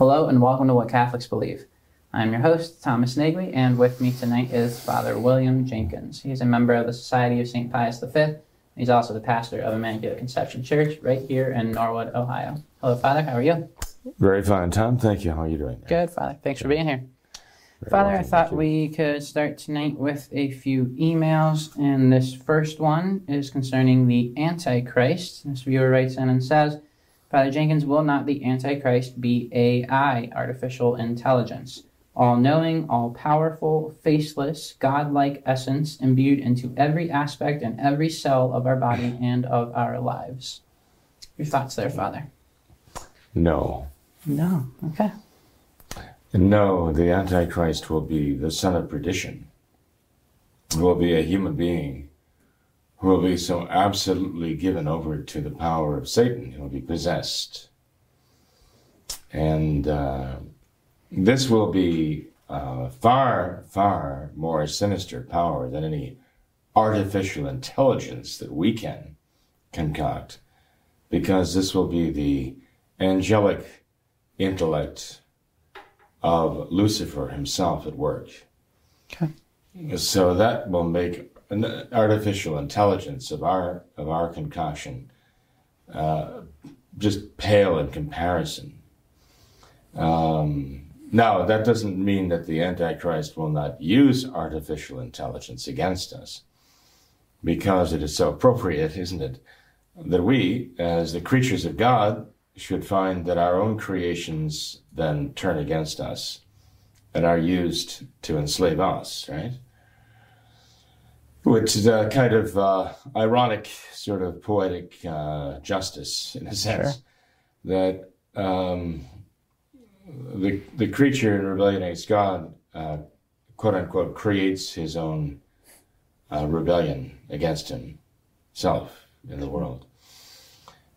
Hello and welcome to What Catholics Believe. I'm your host, Thomas Nagley, and with me tonight is Father William Jenkins. He's a member of the Society of St. Pius V. He's also the pastor of Immaculate Conception Church right here in Norwood, Ohio. Hello, Father. How are you? Very fine, Tom. Thank you. How are you doing? Good, Father. Thanks for being here. Very Father, I thought we could start tonight with a few emails, and this first one is concerning the Antichrist. This viewer writes in and says, Father Jenkins, will not the Antichrist be AI, artificial intelligence? All knowing, all powerful, faceless, godlike essence imbued into every aspect and every cell of our body and of our lives. Your thoughts there, Father? No. No. Okay. No, the Antichrist will be the son of perdition. Will be a human being who will be so absolutely given over to the power of Satan. He will be possessed. And uh, this will be uh, far, far more sinister power than any artificial intelligence that we can concoct, because this will be the angelic intellect of Lucifer himself at work. Okay. So that will make an artificial intelligence of our of our concoction uh, just pale in comparison. Um, now that doesn't mean that the Antichrist will not use artificial intelligence against us, because it is so appropriate, isn't it, that we, as the creatures of God, should find that our own creations then turn against us and are used to enslave us, right? Which is a kind of uh, ironic, sort of poetic uh, justice in a sense that um, the the creature in rebellion against God, uh, quote unquote, creates his own uh, rebellion against himself in the world.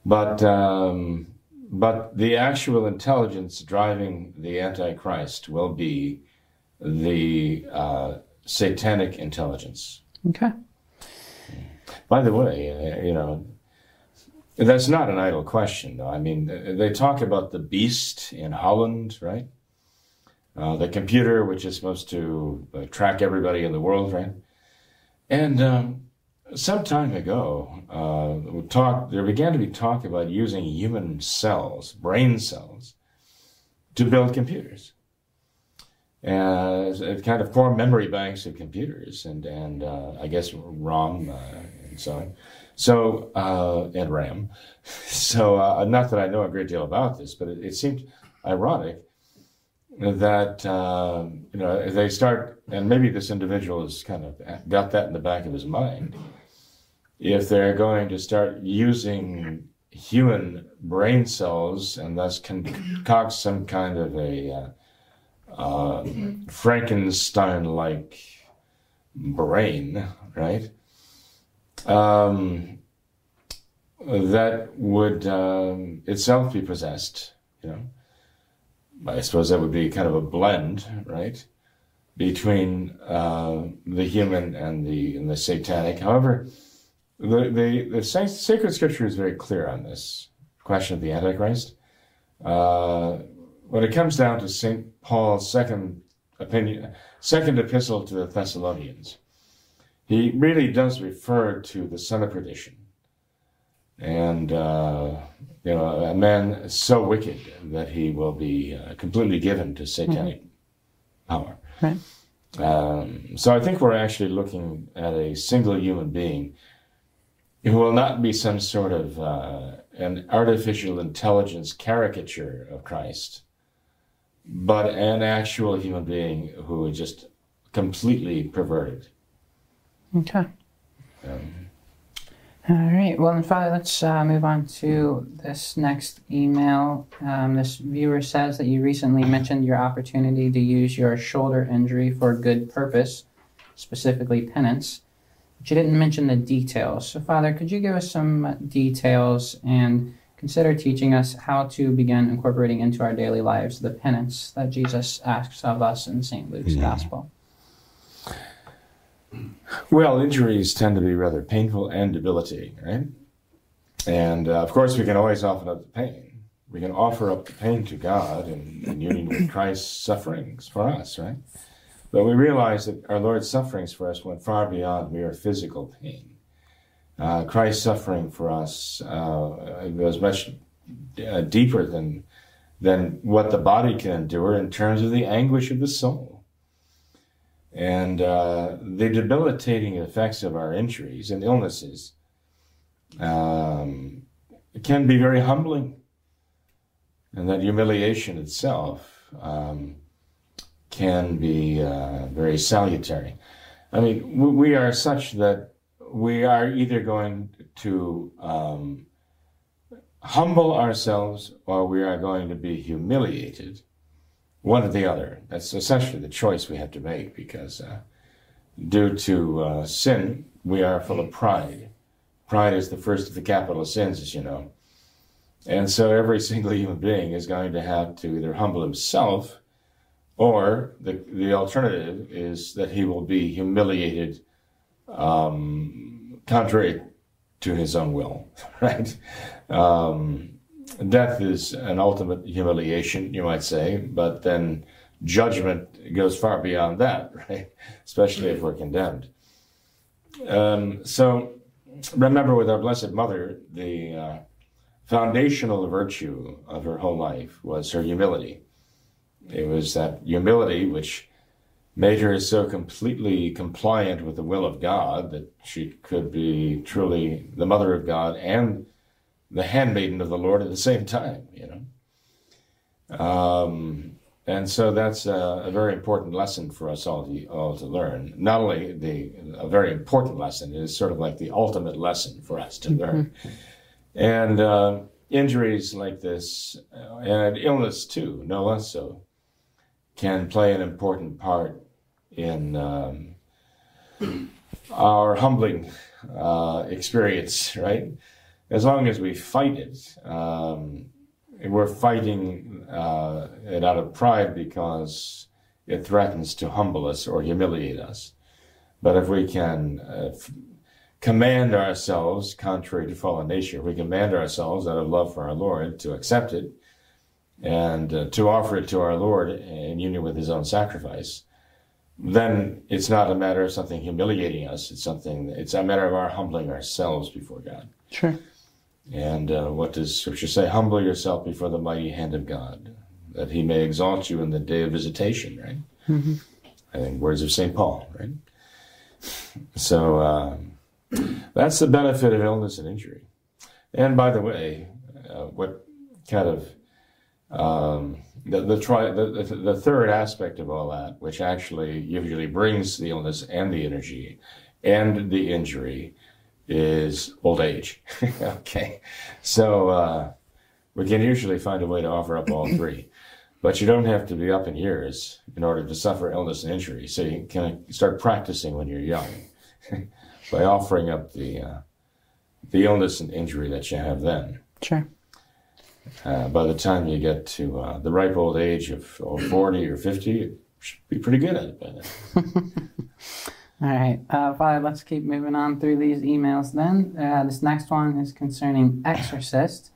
But um, but the actual intelligence driving the Antichrist will be the uh, satanic intelligence. Okay. By the way, uh, you know, that's not an idle question, though. I mean, they talk about the beast in Holland, right? Uh, the computer, which is supposed to uh, track everybody in the world, right? And um, some time ago, uh, talk, there began to be talk about using human cells, brain cells, to build computers. As uh, kind of core memory banks of computers, and and uh, I guess ROM uh, and so on. So uh, and RAM. So not that I know a great deal about this, but it, it seemed ironic that uh, you know they start, and maybe this individual has kind of got that in the back of his mind. If they're going to start using human brain cells and thus concoct some kind of a uh, uh, Frankenstein-like brain, right? Um, that would um, itself be possessed, you know. I suppose that would be kind of a blend, right, between uh, the human and the and the satanic. However, the the, the sacred scripture is very clear on this question of the Antichrist. Uh, when it comes down to Saint Paul's second opinion, second epistle to the Thessalonians, he really does refer to the son of perdition, and uh, you know a man so wicked that he will be uh, completely given to satanic power. Right. Um, so I think we're actually looking at a single human being who will not be some sort of uh, an artificial intelligence caricature of Christ, but an actual human being who is just completely perverted. Okay. Um, All right. Well, then, Father, let's uh, move on to this next email. Um, this viewer says that you recently mentioned your opportunity to use your shoulder injury for good purpose, specifically penance, but you didn't mention the details. So, Father, could you give us some details and consider teaching us how to begin incorporating into our daily lives the penance that Jesus asks of us in St. Luke's Mhm. Gospel? Well, injuries tend to be rather painful and debilitating, right? And uh, of course, we can always offer up the pain. We can offer up the pain to God in, in union with Christ's sufferings for us, right? But we realize that our Lord's sufferings for us went far beyond mere physical pain. Uh, Christ's suffering for us uh, was much uh, deeper than than what the body can endure in terms of the anguish of the soul. And uh, the debilitating effects of our injuries and illnesses um, can be very humbling. And that humiliation itself um, can be uh, very salutary. I mean, we are such that we are either going to um, humble ourselves or we are going to be humiliated one or the other. That's essentially the choice we have to make because uh, due to uh, sin, we are full of pride. Pride is the first of the capital sins, as you know. And so every single human being is going to have to either humble himself or the, the alternative is that he will be humiliated um, contrary to his own will, right? Um, death is an ultimate humiliation, you might say, but then judgment goes far beyond that, right? Especially if we're condemned. Um, so remember, with our Blessed Mother, the uh, foundational virtue of her whole life was her humility. It was that humility which made her so completely compliant with the will of God that she could be truly the mother of God and the handmaiden of the Lord at the same time, you know. Um, and so that's a, a, very important lesson for us all to, all to learn. Not only the a very important lesson, it is sort of like the ultimate lesson for us to learn. And uh, injuries like this, uh, and illness too, no less so, can play an important part in um, our humbling uh, experience, right? As long as we fight it, um, we're fighting uh, it out of pride because it threatens to humble us or humiliate us. But if we can uh, f- command ourselves, contrary to fallen nature, we command ourselves out of love for our Lord to accept it and uh, to offer it to our Lord in union with his own sacrifice, then it's not a matter of something humiliating us. It's something, it's a matter of our humbling ourselves before God. Sure. And uh, what does Scripture say? Humble yourself before the mighty hand of God, that he may exalt you in the day of visitation, right? Mm-hmm. I think words of St. Paul, right? So uh, that's the benefit of illness and injury. And by the way, uh, what kind of um, the the, tri- the the the third aspect of all that, which actually usually brings the illness and the energy and the injury, is old age. okay, so uh, we can usually find a way to offer up all three, but you don't have to be up in years in order to suffer illness and injury. So you can start practicing when you're young by offering up the uh, the illness and injury that you have then. Sure. Uh, by the time you get to uh, the ripe old age of oh, 40 or 50, you should be pretty good at it by then. All right, uh, Father, let's keep moving on through these emails then. Uh, this next one is concerning exorcist.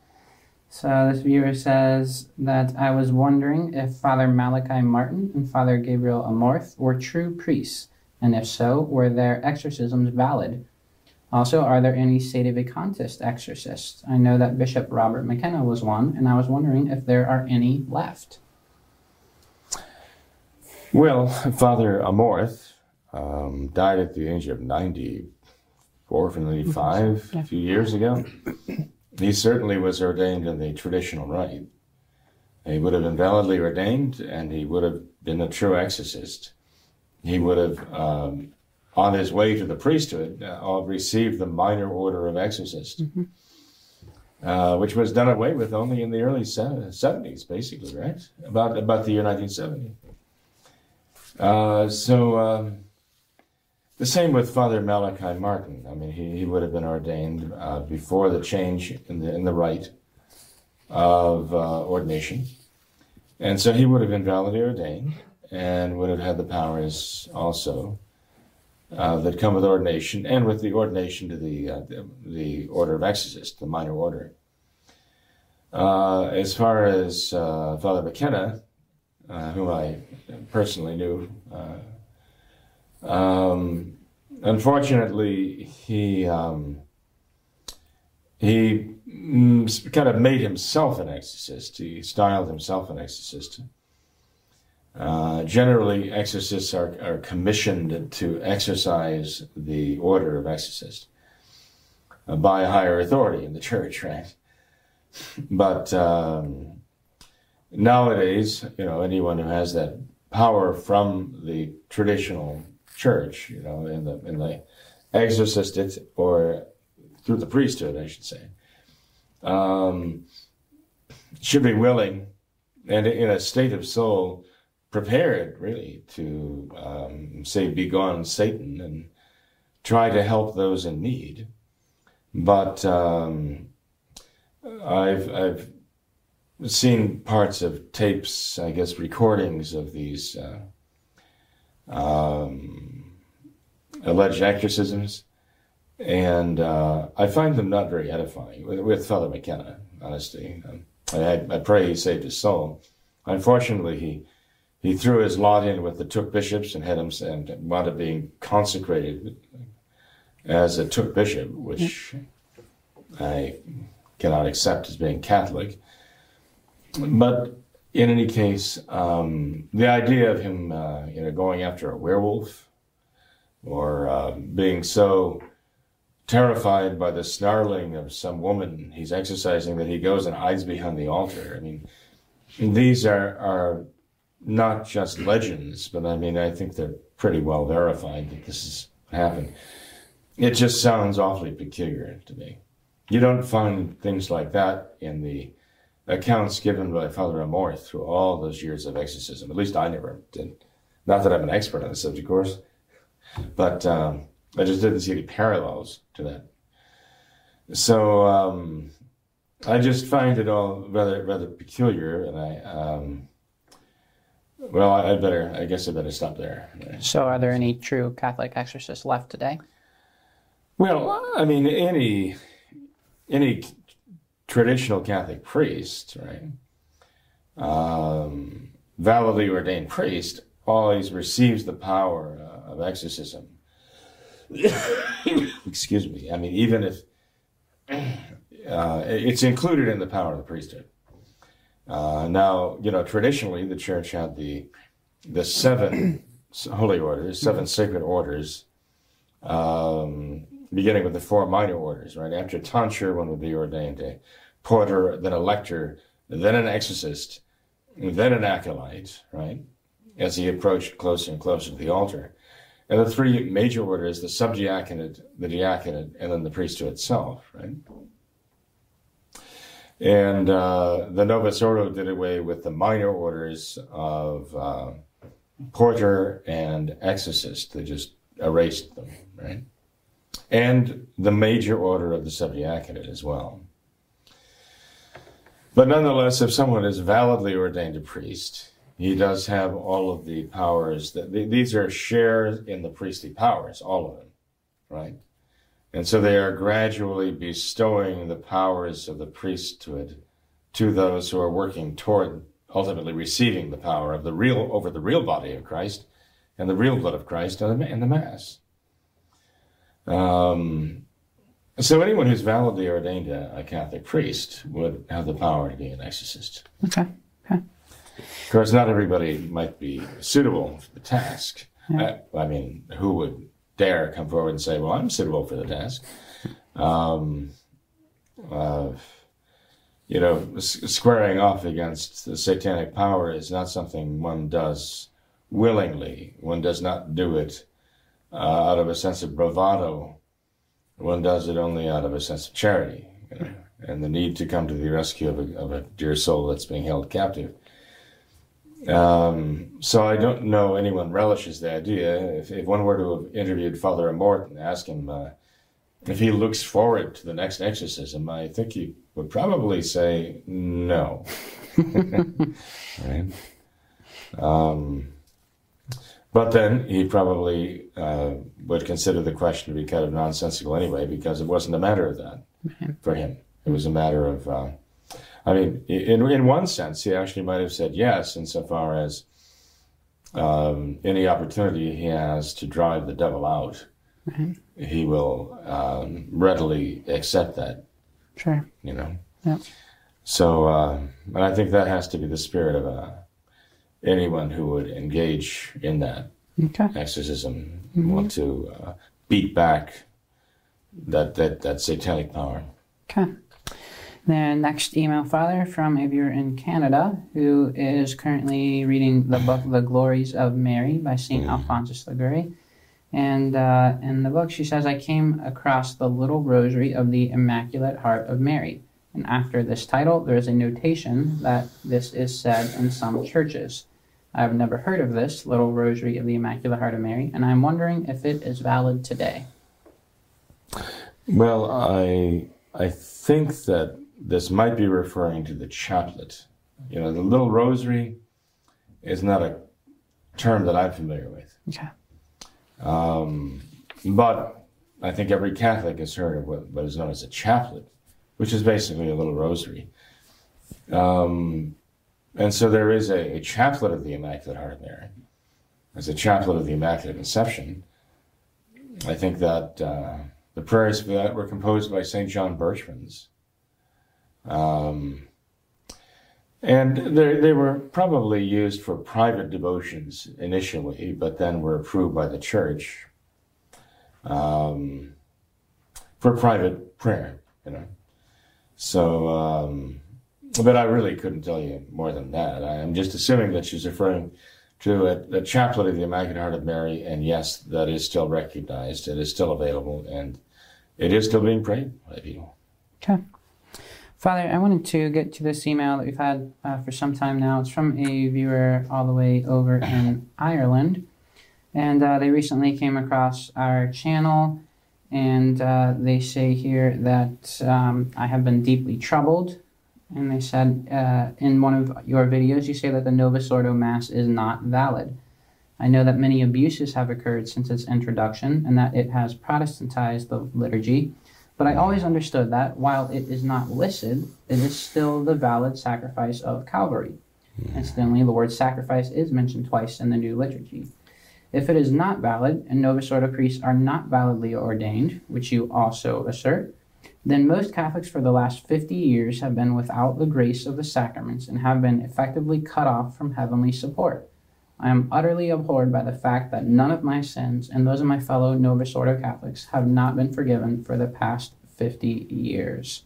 So this viewer says that I was wondering if Father Malachi Martin and Father Gabriel Amorth were true priests, and if so, were their exorcisms valid? Also, are there any sedevacantist exorcists? I know that Bishop Robert McKenna was one, and I was wondering if there are any left. Well, Father Amorth um, died at the age of 94 from 95 a few years ago. He certainly was ordained in the traditional rite. He would have been validly ordained and he would have been a true exorcist. He would have um, on his way to the priesthood, uh, received the minor order of exorcist, Mm-hmm. uh, which was done away with only in the early 70s, basically, right? About, about the year 1970. Uh, so, um, the same with Father Malachi Martin. I mean, he, he would have been ordained uh, before the change in the, in the rite of uh, ordination. And so he would have been validly ordained and would have had the powers also uh, that come with ordination and with the ordination to the, uh, the, the order of exorcist, the minor order. Uh, as far as uh, Father McKenna, uh, whom I personally knew, uh, um, unfortunately, he um, he mm, kind of made himself an exorcist. He styled himself an exorcist. Uh, generally, exorcists are, are commissioned to exercise the order of exorcist uh, by a higher authority in the church, right? But um, nowadays, you know, anyone who has that power from the traditional church, you know, in the in the exorcistic or through the priesthood, I should say, um, should be willing and in a state of soul prepared, really, to um, say, "Begone, Satan," and try to help those in need. But um, I've I've seen parts of tapes, I guess, recordings of these uh, um, alleged exorcisms, and uh, I find them not very edifying. With, with Father McKenna, honestly, um, I, I pray he saved his soul. Unfortunately, he he threw his lot in with the Thuc bishops and had him and wound up being consecrated as a Thuc bishop, which I cannot accept as being Catholic. But in any case, um, the idea of him, uh, you know, going after a werewolf or uh, being so terrified by the snarling of some woman he's exorcising that he goes and hides behind the altar. I mean, these are are not just legends, but I mean, I think they're pretty well verified that this has happened. It just sounds awfully peculiar to me. You don't find things like that in the accounts given by Father Amorth through all those years of exorcism. At least I never did. Not that I'm an expert on the subject, of course, but um, I just didn't see any parallels to that. So um, I just find it all rather rather peculiar, and I um, well, I better I guess I better stop there. So, are there any true Catholic exorcists left today? Well, I mean, any any traditional Catholic priest, right, um, validly ordained priest, always receives the power uh, of exorcism. Excuse me. I mean, even if uh, it's included in the power of the priesthood. Uh, now, you know, traditionally the church had the the seven holy orders, seven sacred orders. Um, beginning with the four minor orders, right? After tonsure, one would be ordained a porter, then a lector, then an exorcist, then an acolyte, right? As he approached closer and closer to the altar. And the three major orders, the subdiaconate, the diaconate, and then the priesthood itself, right? And uh, the Novus Ordo did away with the minor orders of uh, porter and exorcist. They just erased them, right? and the major order of the subdiaconate as well. But nonetheless, if someone is validly ordained a priest, he does have all of the powers that these are shares in the priestly powers, all of them, right? And so they are gradually bestowing the powers of the priesthood to those who are working toward ultimately receiving the power of the real over the real body of Christ and the real blood of Christ in the Mass. Um, so anyone who's validly ordained a, a, Catholic priest would have the power to be an exorcist. Okay. Okay. Of course, not everybody might be suitable for the task. Yeah. I, I, mean, who would dare come forward and say, "Well, I'm suitable for the task"? Um, uh, you know, squaring off against the satanic power is not something one does willingly. One does not do it uh, out of a sense of bravado. One does it only out of a sense of charity you know, and the need to come to the rescue of a, of a dear soul that's being held captive. Um, so I don't know anyone relishes the idea. If, if one were to have interviewed Father Amorth and asked him uh, if he looks forward to the next exorcism, I think he would probably say no. right? Um, but then he probably uh, would consider the question to be kind of nonsensical anyway, because it wasn't a matter of that for him. It was a matter of, uh, I mean, in in one sense, he actually might have said yes, insofar as um, any opportunity he has to drive the devil out, he will um, readily accept that. Sure. You know. Yeah. So, uh, and I think that has to be the spirit of uh, anyone who would engage in that Okay. exorcism, want to uh, beat back that that that satanic power. Okay. Then next email, Father, from a viewer in Canada who is currently reading the book The Glories of Mary by St. Alphonsus Liguori. And uh, in the book, she says, I came across the Little Rosary of the Immaculate Heart of Mary. And after this title, there is a notation that this is said in some churches. I have never heard of this Little Rosary of the Immaculate Heart of Mary, and I'm wondering if it is valid today. Well, I I think that this might be referring to the chaplet. You know, the little rosary is not a term that I'm familiar with. Okay. Um, but I think every Catholic has heard of what, what is known as a chaplet, which is basically a little rosary. Um, and so there is a, a chaplet of the Immaculate Heart of Mary. There's a chaplet of the Immaculate Conception. I think that uh, the prayers for that were composed by St. John Berchmans. Um, and they, were probably used for private devotions initially, but then were approved by the church um, for private prayer, you know. So, um, but I really couldn't tell you more than that. I'm just assuming that she's referring to a, a chaplet of the Immaculate Heart of Mary, and yes, that is still recognized. It is still available, and it is still being prayed by people. Okay. Father, I wanted to get to this email that we've had uh, for some time now. It's from a viewer all the way over in Ireland. And uh, they recently came across our channel, and uh, they say here that um, I have been deeply troubled. And they said uh, in one of your videos, you say that the Novus Ordo Mass is not valid. I know that many abuses have occurred since its introduction and that it has Protestantized the liturgy. But I always understood that while it is not listed, it is still the valid sacrifice of Calvary. Incidentally, the word sacrifice is mentioned twice in the new liturgy. If it is not valid, and Novus Ordo priests are not validly ordained, which you also assert, then most Catholics for the last 50 years have been without the grace of the sacraments and have been effectively cut off from heavenly support. I am utterly abhorred by the fact that none of my sins and those of my fellow Novus Ordo Catholics have not been forgiven for the past 50 years.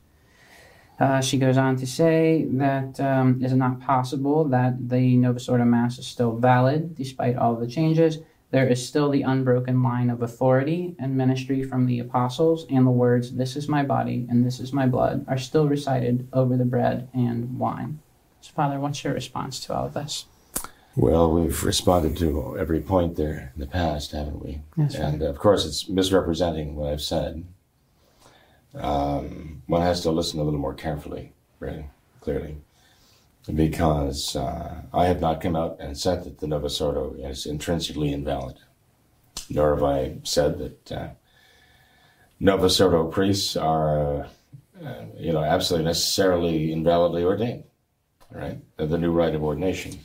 Uh, she goes on to say that um, is it not possible that the Novus Ordo Mass is still valid despite all the changes? There is still the unbroken line of authority and ministry from the apostles, and the words, This is my body and this is my blood, are still recited over the bread and wine. So, Father, what's your response to all of this? Well, we've responded to every point there in the past, haven't we? Sir. and of course, it's misrepresenting what I've said. Um, one has to listen a little more carefully, really, clearly, because uh, I have not come out and said that the Novus Ordo is intrinsically invalid, nor have I said that uh, Novus Ordo priests are, uh, you know, absolutely necessarily invalidly ordained, right? The new rite of ordination.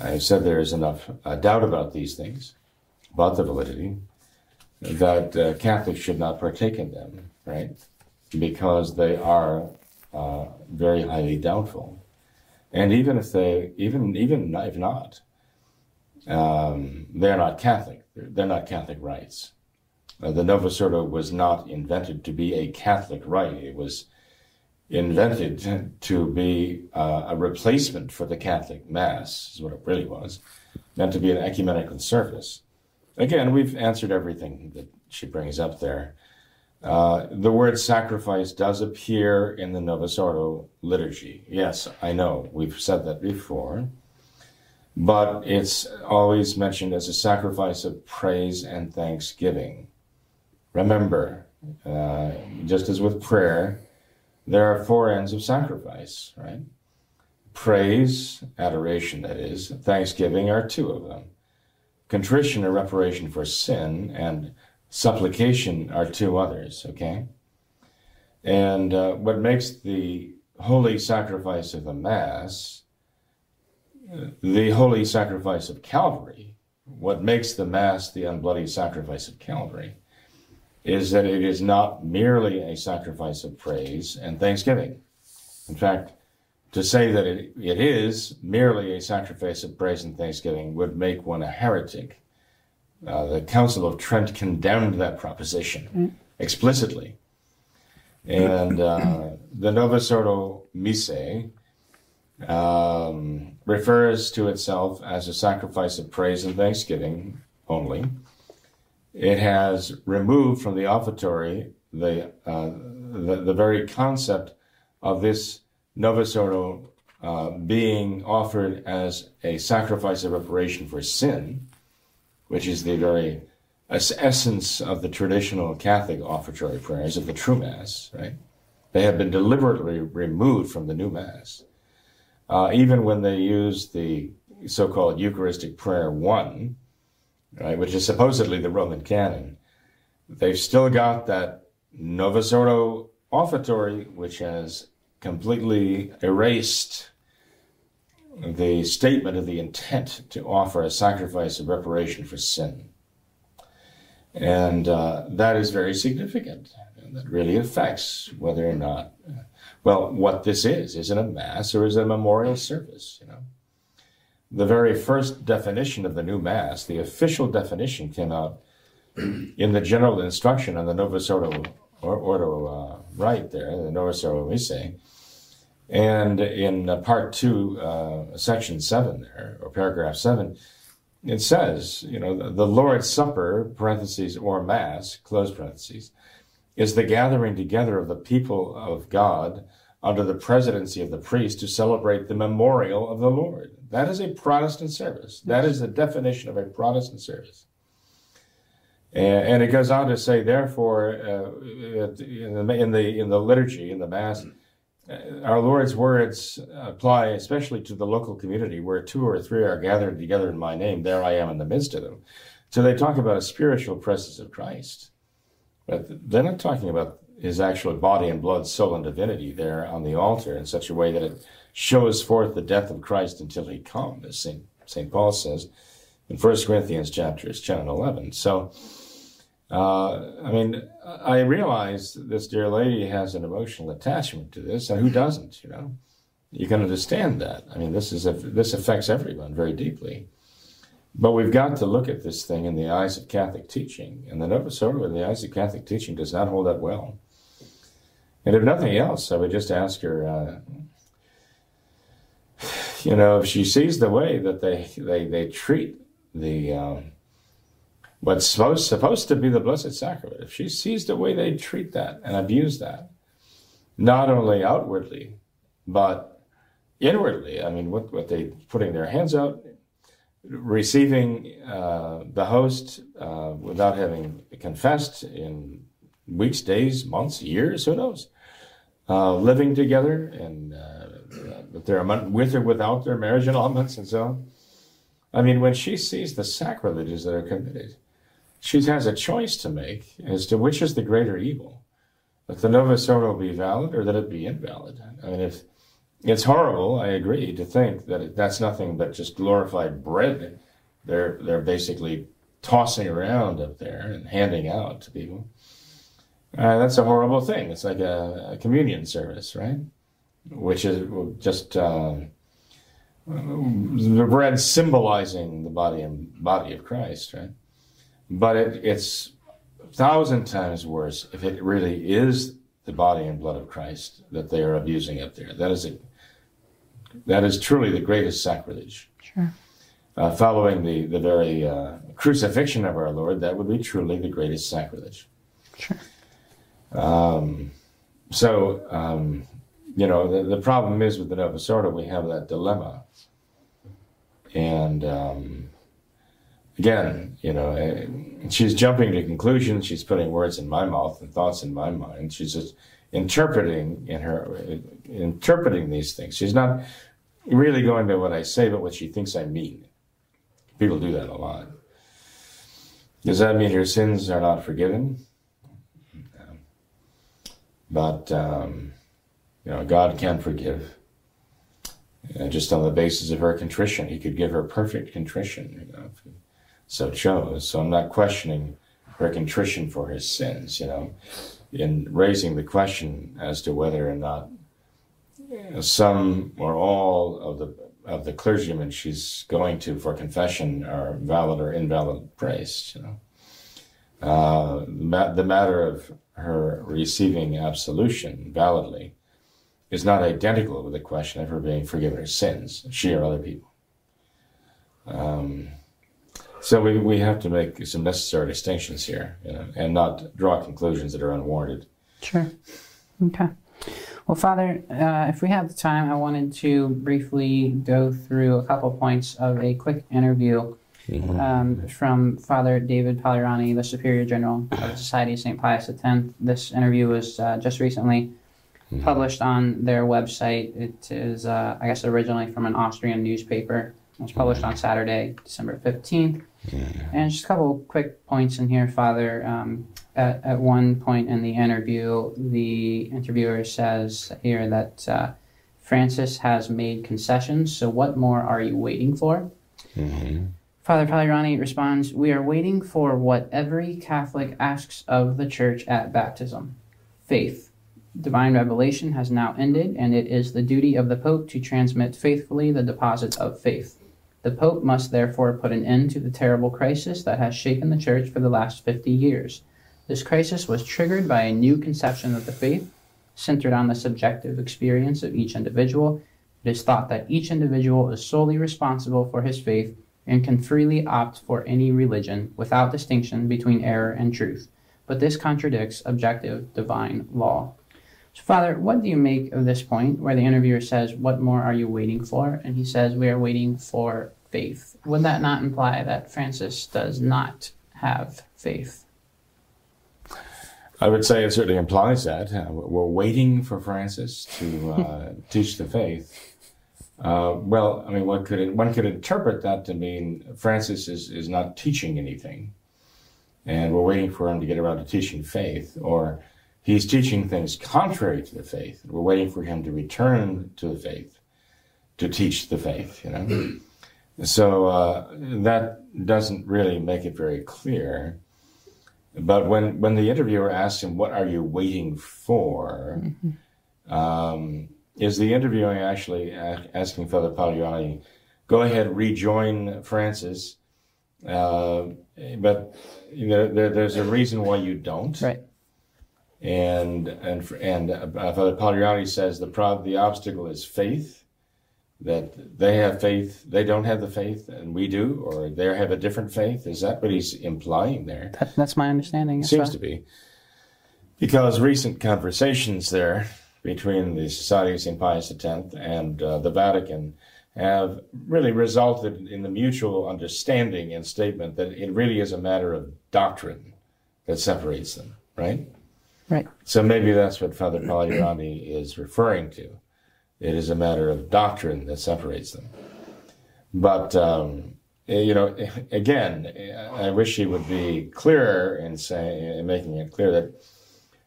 I have said there is enough uh, doubt about these things, about the validity, that uh, Catholics should not partake in them, right? Because they are uh, very highly doubtful, and even if they, even even if not, um, they're not Catholic. They're, they're not Catholic rites. Uh, the Novus Ordo was not invented to be a Catholic rite. It was invented to be uh, a replacement for the Catholic Mass, is what it really was, meant to be an ecumenical service. again, we've answered everything that she brings up there. Uh, the word sacrifice does appear in the Novus Ordo liturgy. Yes, I know, we've said that before. But it's always mentioned as a sacrifice of praise and thanksgiving. Remember, uh, just as with prayer, there are four ends of sacrifice, right? Praise, adoration, that is, thanksgiving are two of them. Contrition or reparation for sin, and supplication are two others, okay? And uh, what makes the holy sacrifice of the Mass, the holy sacrifice of Calvary, what makes the Mass the unbloody sacrifice of Calvary, is that it is not merely a sacrifice of praise and thanksgiving. In fact, to say that it, it is merely a sacrifice of praise and thanksgiving would make one a heretic uh, the Council of Trent condemned that proposition mm. explicitly. And uh, the Novus Ordo Missae um, refers to itself as a sacrifice of praise and thanksgiving only. It has removed from the offertory the, uh, the, the, very concept of this Novus Ordo uh, being offered as a sacrifice of reparation for sin which is the very essence of the traditional Catholic offertory prayers of the true Mass, right? They have been deliberately removed from the new Mass. Uh, even when they use the so called Eucharistic Prayer 1, right, which is supposedly the Roman canon, they've still got that Novus Ordo offertory, which has completely erased the statement of the intent to offer a sacrifice of reparation for sin. And uh, that is very significant. That really affects whether or not, well, what this is. Is it a mass or is it a memorial service? You know, the very first definition of the new mass, the official definition, came out in the general instruction on the Novus Ordo, or, Ordo uh, rite there, the Novus Ordo Missae, and in uh, part two, uh, section seven there, or paragraph seven, it says, you know, the, the Lord's Supper, parentheses, or Mass, close parentheses, is the gathering together of the people of God under the presidency of the priest to celebrate the memorial of the Lord. That is a Protestant service. That is the definition of a Protestant service. And, and it goes on to say, therefore, uh, in, the, in the in the liturgy, in the Mass, uh, our Lord's words apply especially to the local community where two or three are gathered together in my name, there I am in the midst of them. So they talk about a spiritual presence of Christ. But they're not talking about his actual body and blood, soul, and divinity there on the altar in such a way that it shows forth the death of Christ until he come, as St. St. Paul says in 1 Corinthians chapters 10 and 11. So, uh, I mean, I realize this dear lady has an emotional attachment to this, and who doesn't? You know, you can understand that. I mean, this is a, this affects everyone very deeply. But we've got to look at this thing in the eyes of Catholic teaching, and the Novus Ordo in the eyes of Catholic teaching does not hold up well. And if nothing else, I would just ask her, uh, you know, if she sees the way that they they they treat the um, what's supposed, supposed to be the Blessed Sacrament, if she sees the way they treat that and abuse that, not only outwardly, but inwardly, I mean, what, what they putting their hands out, receiving uh, the host uh, without having confessed in weeks, days, months, years, who knows? Uh, living together and uh, their, with or without their marriage elements and so on. I mean, when she sees the sacrileges that are committed, she has a choice to make as to which is the greater evil. That the Novus Ordo be valid or that it be invalid. I mean, if it's horrible, I agree, to think that that's nothing but just glorified bread. They're, they're basically tossing around up there and handing out to people. Uh, that's a horrible thing. It's like a, a communion service, right? Which is just uh, the bread symbolizing the body and body of Christ, right? But it, it's a thousand times worse if it really is the body and blood of Christ that they are abusing up there. That is a, that is truly the greatest sacrilege. Sure. uh, following the, the very uh, crucifixion of our Lord, that would be truly the greatest sacrilege. Sure. Um, so, um, you know, the, the problem is with the Novus Ordo, we have that dilemma. And um, again, you know, eh, she's jumping to conclusions. She's putting words in my mouth and thoughts in my mind. She's just interpreting in her interpreting these things. She's not really going by what I say, but what she thinks I mean. People do that a lot. Does that mean her sins are not forgiven? But um, you know, God can forgive. Just on the basis of her contrition, He could give her perfect contrition. You know, so chose. So I'm not questioning her contrition for his sins, you know, in raising the question as to whether or not some or all of the of the clergymen she's going to for confession are valid or invalid priests, you know. Uh, the matter of her receiving absolution validly is not identical with the question of her being forgiven her sins, she or other people. Um, so we, we have to make some necessary distinctions here, you know, and not draw conclusions that are unwarranted. Sure. Okay. Well, Father, uh, if we have the time, I wanted to briefly go through a couple points of a quick interview mm-hmm. um, from Father David Pagliarani, the Superior General of the Society of St. Pius X. This interview was uh, just recently mm-hmm. published on their website. It is, uh, I guess, originally from an Austrian newspaper. It was published on Saturday, December 15th. And just a couple quick points in here, Father. Um, at, at one point in the interview, the interviewer says here that uh, Francis has made concessions, so what more are you waiting for? Mm-hmm. Father Pagliarani responds, We are waiting for what every Catholic asks of the Church at baptism faith. Divine revelation has now ended, and it is the duty of the Pope to transmit faithfully the deposits of faith. The Pope must therefore put an end to the terrible crisis that has shaken the Church for the last 50 years. This crisis was triggered by a new conception of the faith, centered on the subjective experience of each individual. It is thought that each individual is solely responsible for his faith and can freely opt for any religion without distinction between error and truth. But this contradicts objective divine law. So, Father, what do you make of this point where the interviewer says, What more are you waiting for? And he says, We are waiting for faith. Would that not imply that Francis does not have faith? I would say it certainly implies that. Uh, we're waiting for Francis to uh, teach the faith. Uh, well, I mean, one could one could interpret that to mean Francis is, is not teaching anything, and we're waiting for him to get around to teaching faith, or he's teaching things contrary to the faith. We're waiting for him to return to the faith, to teach the faith, you know. so uh, that doesn't really make it very clear. But when, when the interviewer asks him, What are you waiting for? Mm-hmm. Um, is the interviewer actually asking Father Pagliarani, Go ahead, rejoin Francis. Uh, but you know, there, there's a reason why you don't. Right. And and and uh, Father Pagliarani says the the obstacle is faith, that they have faith, they don't have the faith, and we do, or they have a different faith. Is that what he's implying there? That, that's my understanding. Seems to be, because recent conversations there between the Society of St. Pius X and uh, the Vatican have really resulted in the mutual understanding and statement that it really is a matter of doctrine that separates them, right? Right. So maybe that's what Father Pagliarani is referring to. It is a matter of doctrine that separates them. But, um, you know, again, I wish he would be clearer in saying, in making it clear that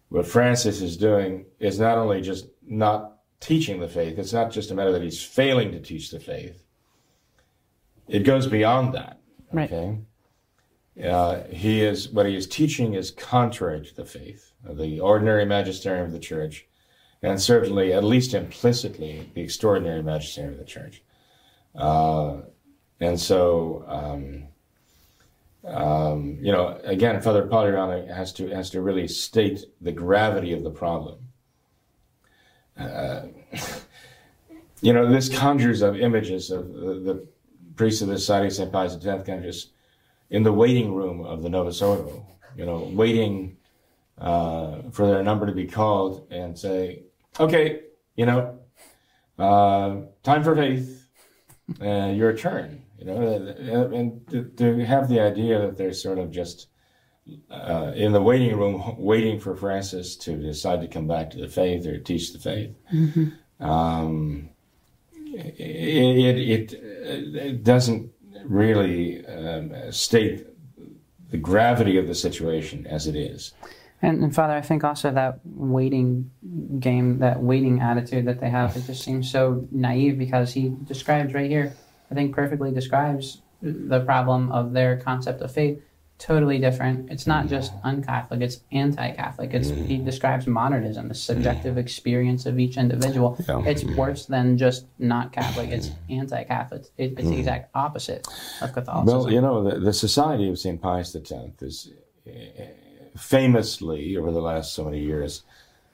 what Francis is doing is not only just not teaching the faith, it's not just a matter that he's failing to teach the faith. It goes beyond that. Okay. Right. Uh, he is what he is teaching is contrary to the faith of the ordinary magisterium of the church, and certainly, at least implicitly, the extraordinary magisterium of the church. Uh, and so, um, um, you know, again, Father Pagliarani has to has to really state the gravity of the problem. Uh, you know, this conjures up images of the, the priests of the Society of St. Pius X just in the waiting room of the Novus Ordo, you know, waiting uh, for their number to be called and say, okay, you know, uh, time for faith, your turn, you know, and to, have the idea that they're sort of just uh, in the waiting room waiting for Francis to decide to come back to the faith or teach the faith. Mm-hmm. Um, it, it, it, doesn't really um, state the gravity of the situation as it is. And, and, Father, I think also that waiting game, that waiting attitude that they have, it just seems so naive because he describes right here, I think perfectly describes the problem of their concept of faith totally different. It's not just un-Catholic; it's anti-Catholic. It's mm. he describes modernism, the subjective mm. experience of each individual. Yeah. It's worse than just not Catholic. It's anti-Catholic. It, it's the mm. exact opposite of Catholicism. Well, you know, the, the Society of Saint Pius X is eh, famously over the last so many years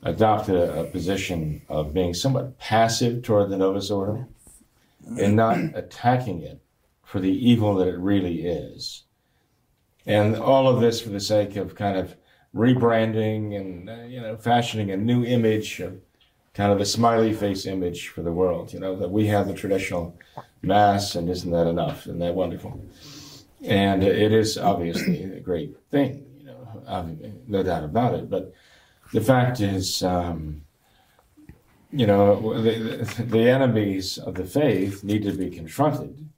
adopted a, a position of being somewhat passive toward the Novus Ordo and not attacking it for the evil that it really is. And all of this for the sake of kind of rebranding and uh, you know fashioning a new image of kind of a smiley face image for the world you know that we have the traditional mass and isn't that enough? Isn't that wonderful? And it is obviously a great thing you know no doubt about it. But the fact is um, you know the, the enemies of the faith need to be confronted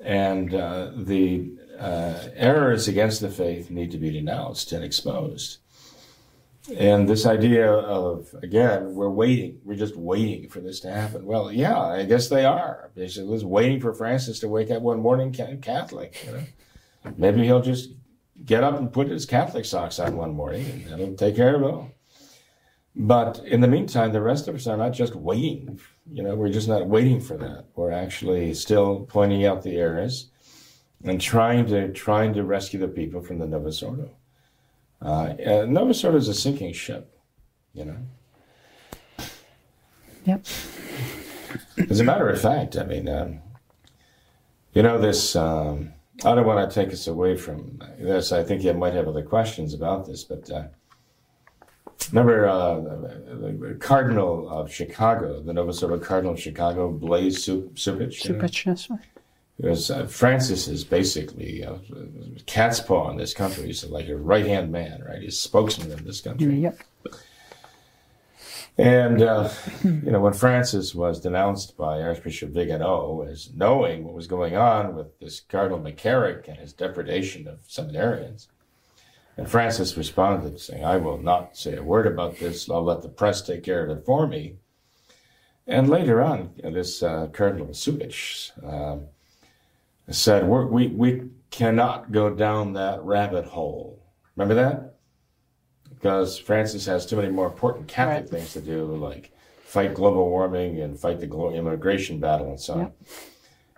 and uh, the uh, errors against the faith need to be denounced and exposed. And this idea of, again, we're waiting, we're just waiting for this to happen. Well, yeah, I guess they are. Basically, just waiting for Francis to wake up one morning Catholic. You know? Maybe he'll just get up and put his Catholic socks on one morning and that'll take care of it all. But in the meantime, the rest of us are not just waiting. You know, we're just not waiting for that. We're actually still pointing out the errors and trying to trying to rescue the people from the Novus Ordo. Uh, uh, Novus Ordo is a sinking ship, you know. Yep. As a matter of fact, I mean, um, you know, this. Um, I don't want to take us away from this. I think you might have other questions about this, but uh, remember uh, the Cardinal of Chicago, the Ordo Cardinal of Chicago, Blaise Cupich. Cupich, yes, sir. Because uh, Francis is basically uh, cat's paw in this country. He's like a right hand man, right? He's spokesman in this country. Yep. And, uh, you know, when Francis was denounced by Archbishop Vigano as knowing what was going on with this Cardinal McCarrick and his depredation of seminarians, and Francis responded saying, I will not say a word about this. I'll let the press take care of it for me. And later on, this uh, Cardinal Cupich, um, said, we we, cannot go down that rabbit hole. Remember that? Because Francis has too many more important Catholic right. things to do, like fight global warming and fight the immigration battle and so on. Yep.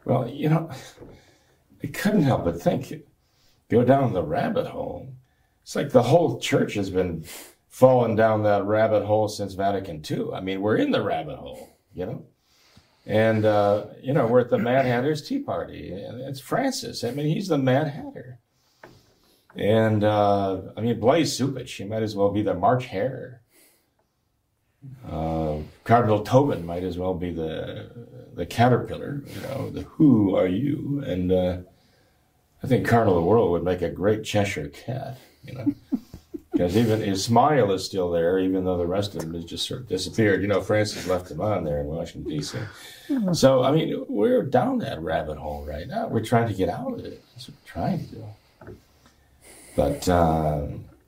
Well, you know, I couldn't help but think, go down the rabbit hole. It's like the whole church has been falling down that rabbit hole since Vatican II. I mean, we're in the rabbit hole, you know? And, uh, you know, we're at the Mad Hatter's Tea Party. And it's Francis. I mean, he's the Mad Hatter. And, uh, I mean, Blaise Cupich, he might as well be the March Hare. Uh, Cardinal Tobin might as well be the the caterpillar, you know, the who are you? And uh, I think Cardinal of the Wuerl would make a great Cheshire cat, you know. Because even his smile is still there, even though the rest of him has just sort of disappeared. You know, Francis left him on there in Washington, D.C. So, I mean, we're down that rabbit hole right now. We're trying to get out of it. That's what we're trying to do. But, uh,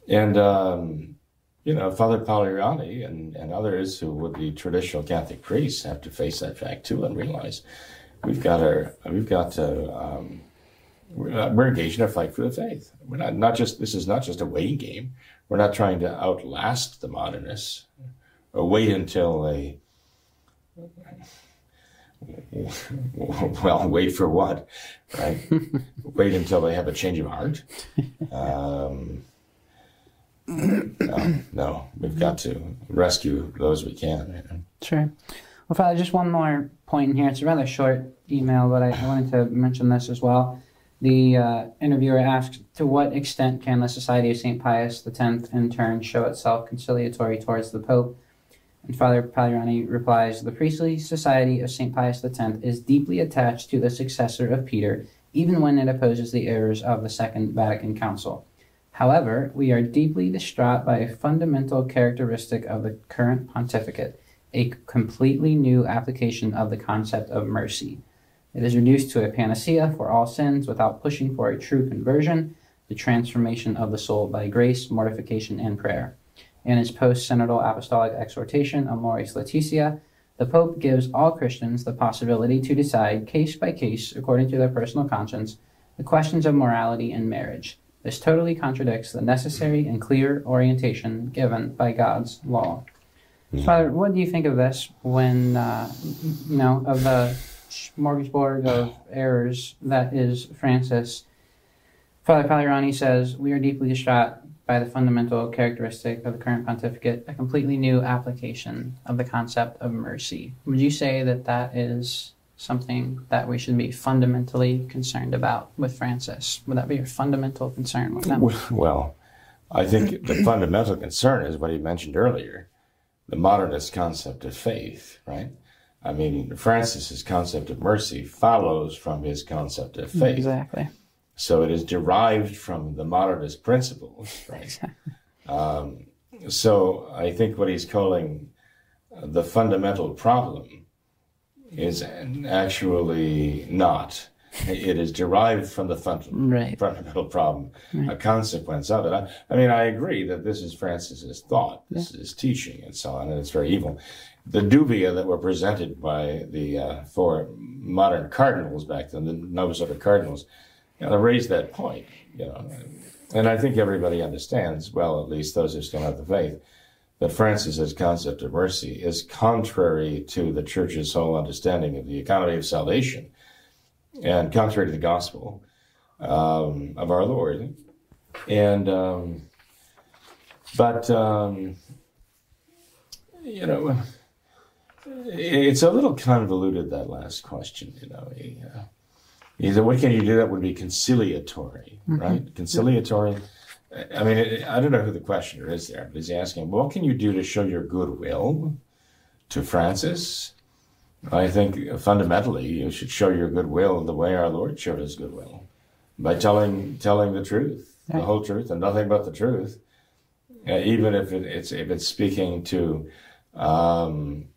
and, um, you know, Father Pagliarani and, and others who would be traditional Catholic priests have to face that fact too and realize we've got our, we've got to, um, we're, we're engaged in a fight for the faith. We're not, not just, this is not just a waiting game. We're not trying to outlast the modernists or wait until they, well, wait for what, right? wait until they have a change of heart. Um, no, no, we've got to rescue those we can. Sure. Well, Father, just one more point in here. It's a rather short email, but I, I wanted to mention this as well. The uh, interviewer asks, to what extent can the Society of St. Pius X in turn show itself conciliatory towards the Pope? And Father Pagliarani replies, the Priestly Society of St. Pius X is deeply attached to the successor of Peter, even when it opposes the errors of the Second Vatican Council. However, we are deeply distraught by a fundamental characteristic of the current pontificate, a completely new application of the concept of mercy. It is reduced to a panacea for all sins without pushing for a true conversion, the transformation of the soul by grace, mortification, and prayer. In his post synodal apostolic exhortation, Amoris Laetitia, the Pope gives all Christians the possibility to decide, case by case, according to their personal conscience, the questions of morality and marriage. This totally contradicts the necessary and clear orientation given by God's law. Mm-hmm. Father, what do you think of this when, uh, you know, of the smorgasbord of errors that is Francis. Father Pagliarani says, We are deeply distraught by the fundamental characteristic of the current pontificate, a completely new application of the concept of mercy. Would you say that that is something that we should be fundamentally concerned about with Francis? Would that be your fundamental concern with him? Well, I think the fundamental concern is what he mentioned earlier the modernist concept of faith, right? I mean, Francis's concept of mercy follows from his concept of faith. Exactly. So it is derived from the modernist principles, right? um, so I think what he's calling the fundamental problem is actually not. It is derived from the fund- right. fundamental problem, right. a consequence of it. I, I, mean, I agree that this is Francis's thought, this yeah. is teaching, and so on, and it's very evil the dubia that were presented by the uh, four modern cardinals back then, the Novus Ordo cardinals, you know, raised that point. You know, and I think everybody understands, well, at least those who still have the faith, that Francis's concept of mercy is contrary to the Church's whole understanding of the economy of salvation, and contrary to the gospel um, of our Lord. And um, but um, you know it's a little convoluted that last question. You know, he, uh, "What can you do that would be conciliatory?" Mm-hmm. Right? Conciliatory. I mean, I don't know who the questioner is there, but he's asking, "What can you do to show your goodwill to Francis?" I think fundamentally you should show your goodwill the way our Lord showed His goodwill by telling telling the truth, the whole truth, and nothing but the truth, uh, even if it, it's if it's speaking to. Um,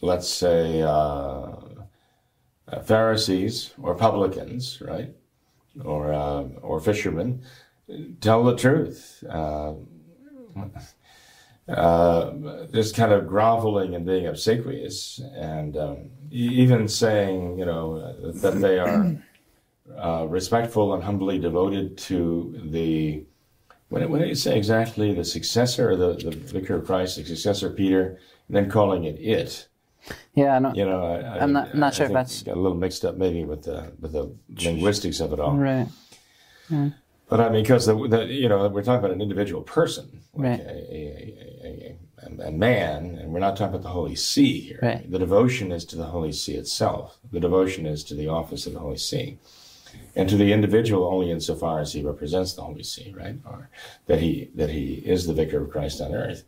let's say, uh, Pharisees or publicans, right? Or, uh, or fishermen, tell the truth. Uh, uh, kind of groveling and being obsequious, and um, even saying, you know, that they are uh, respectful and humbly devoted to the. When, when you say exactly the successor, or the, the vicar of Christ, the successor Peter, and then calling it it, yeah, no, you know, I, am not not sure if that's got a little mixed up maybe with the with the linguistics of it all. Right. Yeah. But I mean, because the, the, you know we're talking about an individual person, like right. a, a, a, a, man, and we're not talking about the Holy See here. Right. The devotion is to the Holy See itself. The devotion is to the office of the Holy See, and to the individual only insofar as he represents the Holy See, right? Or that he that he is the vicar of Christ on earth.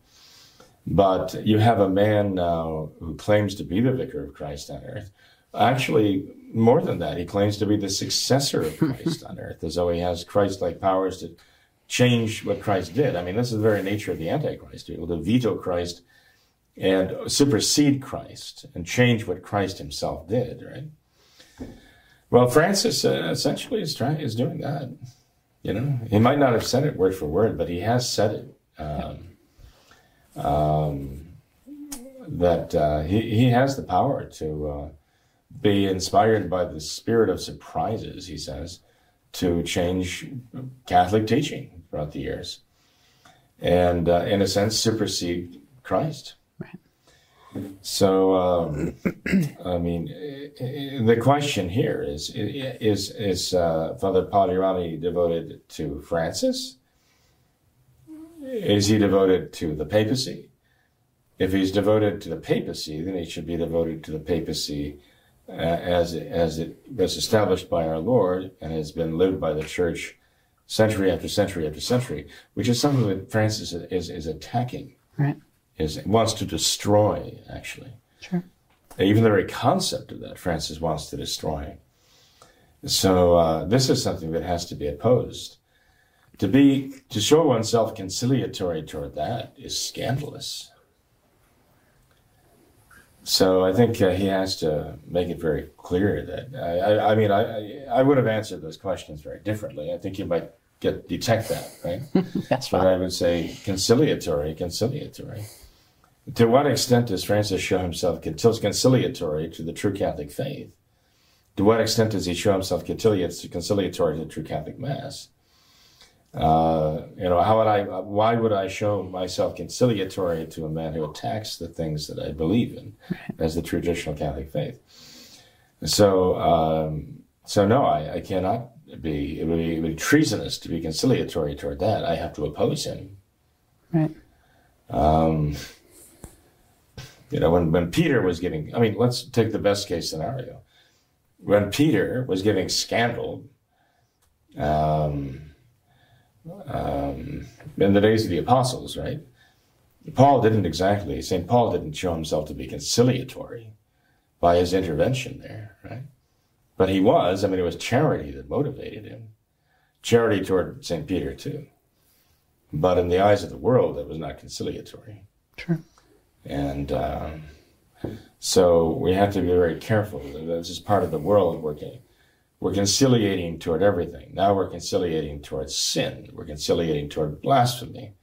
But you have a man now who claims to be the vicar of Christ on earth. Actually, more than that, he claims to be the successor of Christ on earth, as though he has Christ like powers to change what Christ did. I mean, this is the very nature of the Antichrist, to be able to veto Christ and supersede Christ and change what Christ himself did, right? Well, Francis uh, essentially is trying is doing that. You know, he might not have said it word for word, but he has said it. Um, um, that uh, he, he has the power to uh, be inspired by the spirit of surprises, he says, to change Catholic teaching throughout the years and, uh, in a sense, supersede Christ. So, um, I mean, the question here is: is is uh, Father Pagliarani devoted to Francis? Is he devoted to the papacy? if he's devoted to the papacy, then he should be devoted to the papacy uh, as as it was established by our Lord and has been lived by the Church century after century after century, which is something that Francis is, is, is attacking. Right. Is wants to destroy actually. Sure. Even the very concept of that, Francis wants to destroy. So uh, this is something that has to be opposed. To be to show oneself conciliatory toward that is scandalous. So I think uh, he has to make it very clear that I, I, I mean I, I would have answered those questions very differently. I think you might get detect that right. That's but fine. I would say conciliatory, conciliatory. To what extent does Francis show himself conciliatory to the true Catholic faith? To what extent does he show himself conciliatory to the true Catholic Mass? Uh, you know, how would I? Why would I show myself conciliatory to a man who attacks the things that I believe in as the traditional Catholic faith? So, um, so no, I, I cannot be. It would be, it would be treasonous to be conciliatory toward that. I have to oppose him. Right. Um, you know, when, when Peter was giving, I mean, let's take the best case scenario. When Peter was giving scandal, um, um, in the days of the apostles, right? Paul didn't exactly, St. Paul didn't show himself to be conciliatory by his intervention there, right? But he was, I mean, it was charity that motivated him. Charity toward St. Peter, too. But in the eyes of the world, it was not conciliatory. Sure. And um, so we have to be very careful. This is part of the world working. We're conciliating toward everything. Now we're conciliating toward sin. We're conciliating toward blasphemy.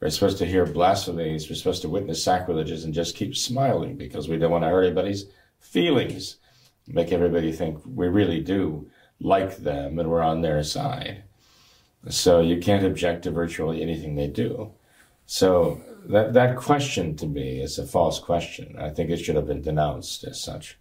We're supposed to hear blasphemies. We're supposed to witness sacrileges and just keep smiling because we don't want to hurt anybody's feelings. Make everybody think we really do like them and we're on their side. So you can't object to virtually anything they do. So that that question to me is a false question. I think it should have been denounced as such.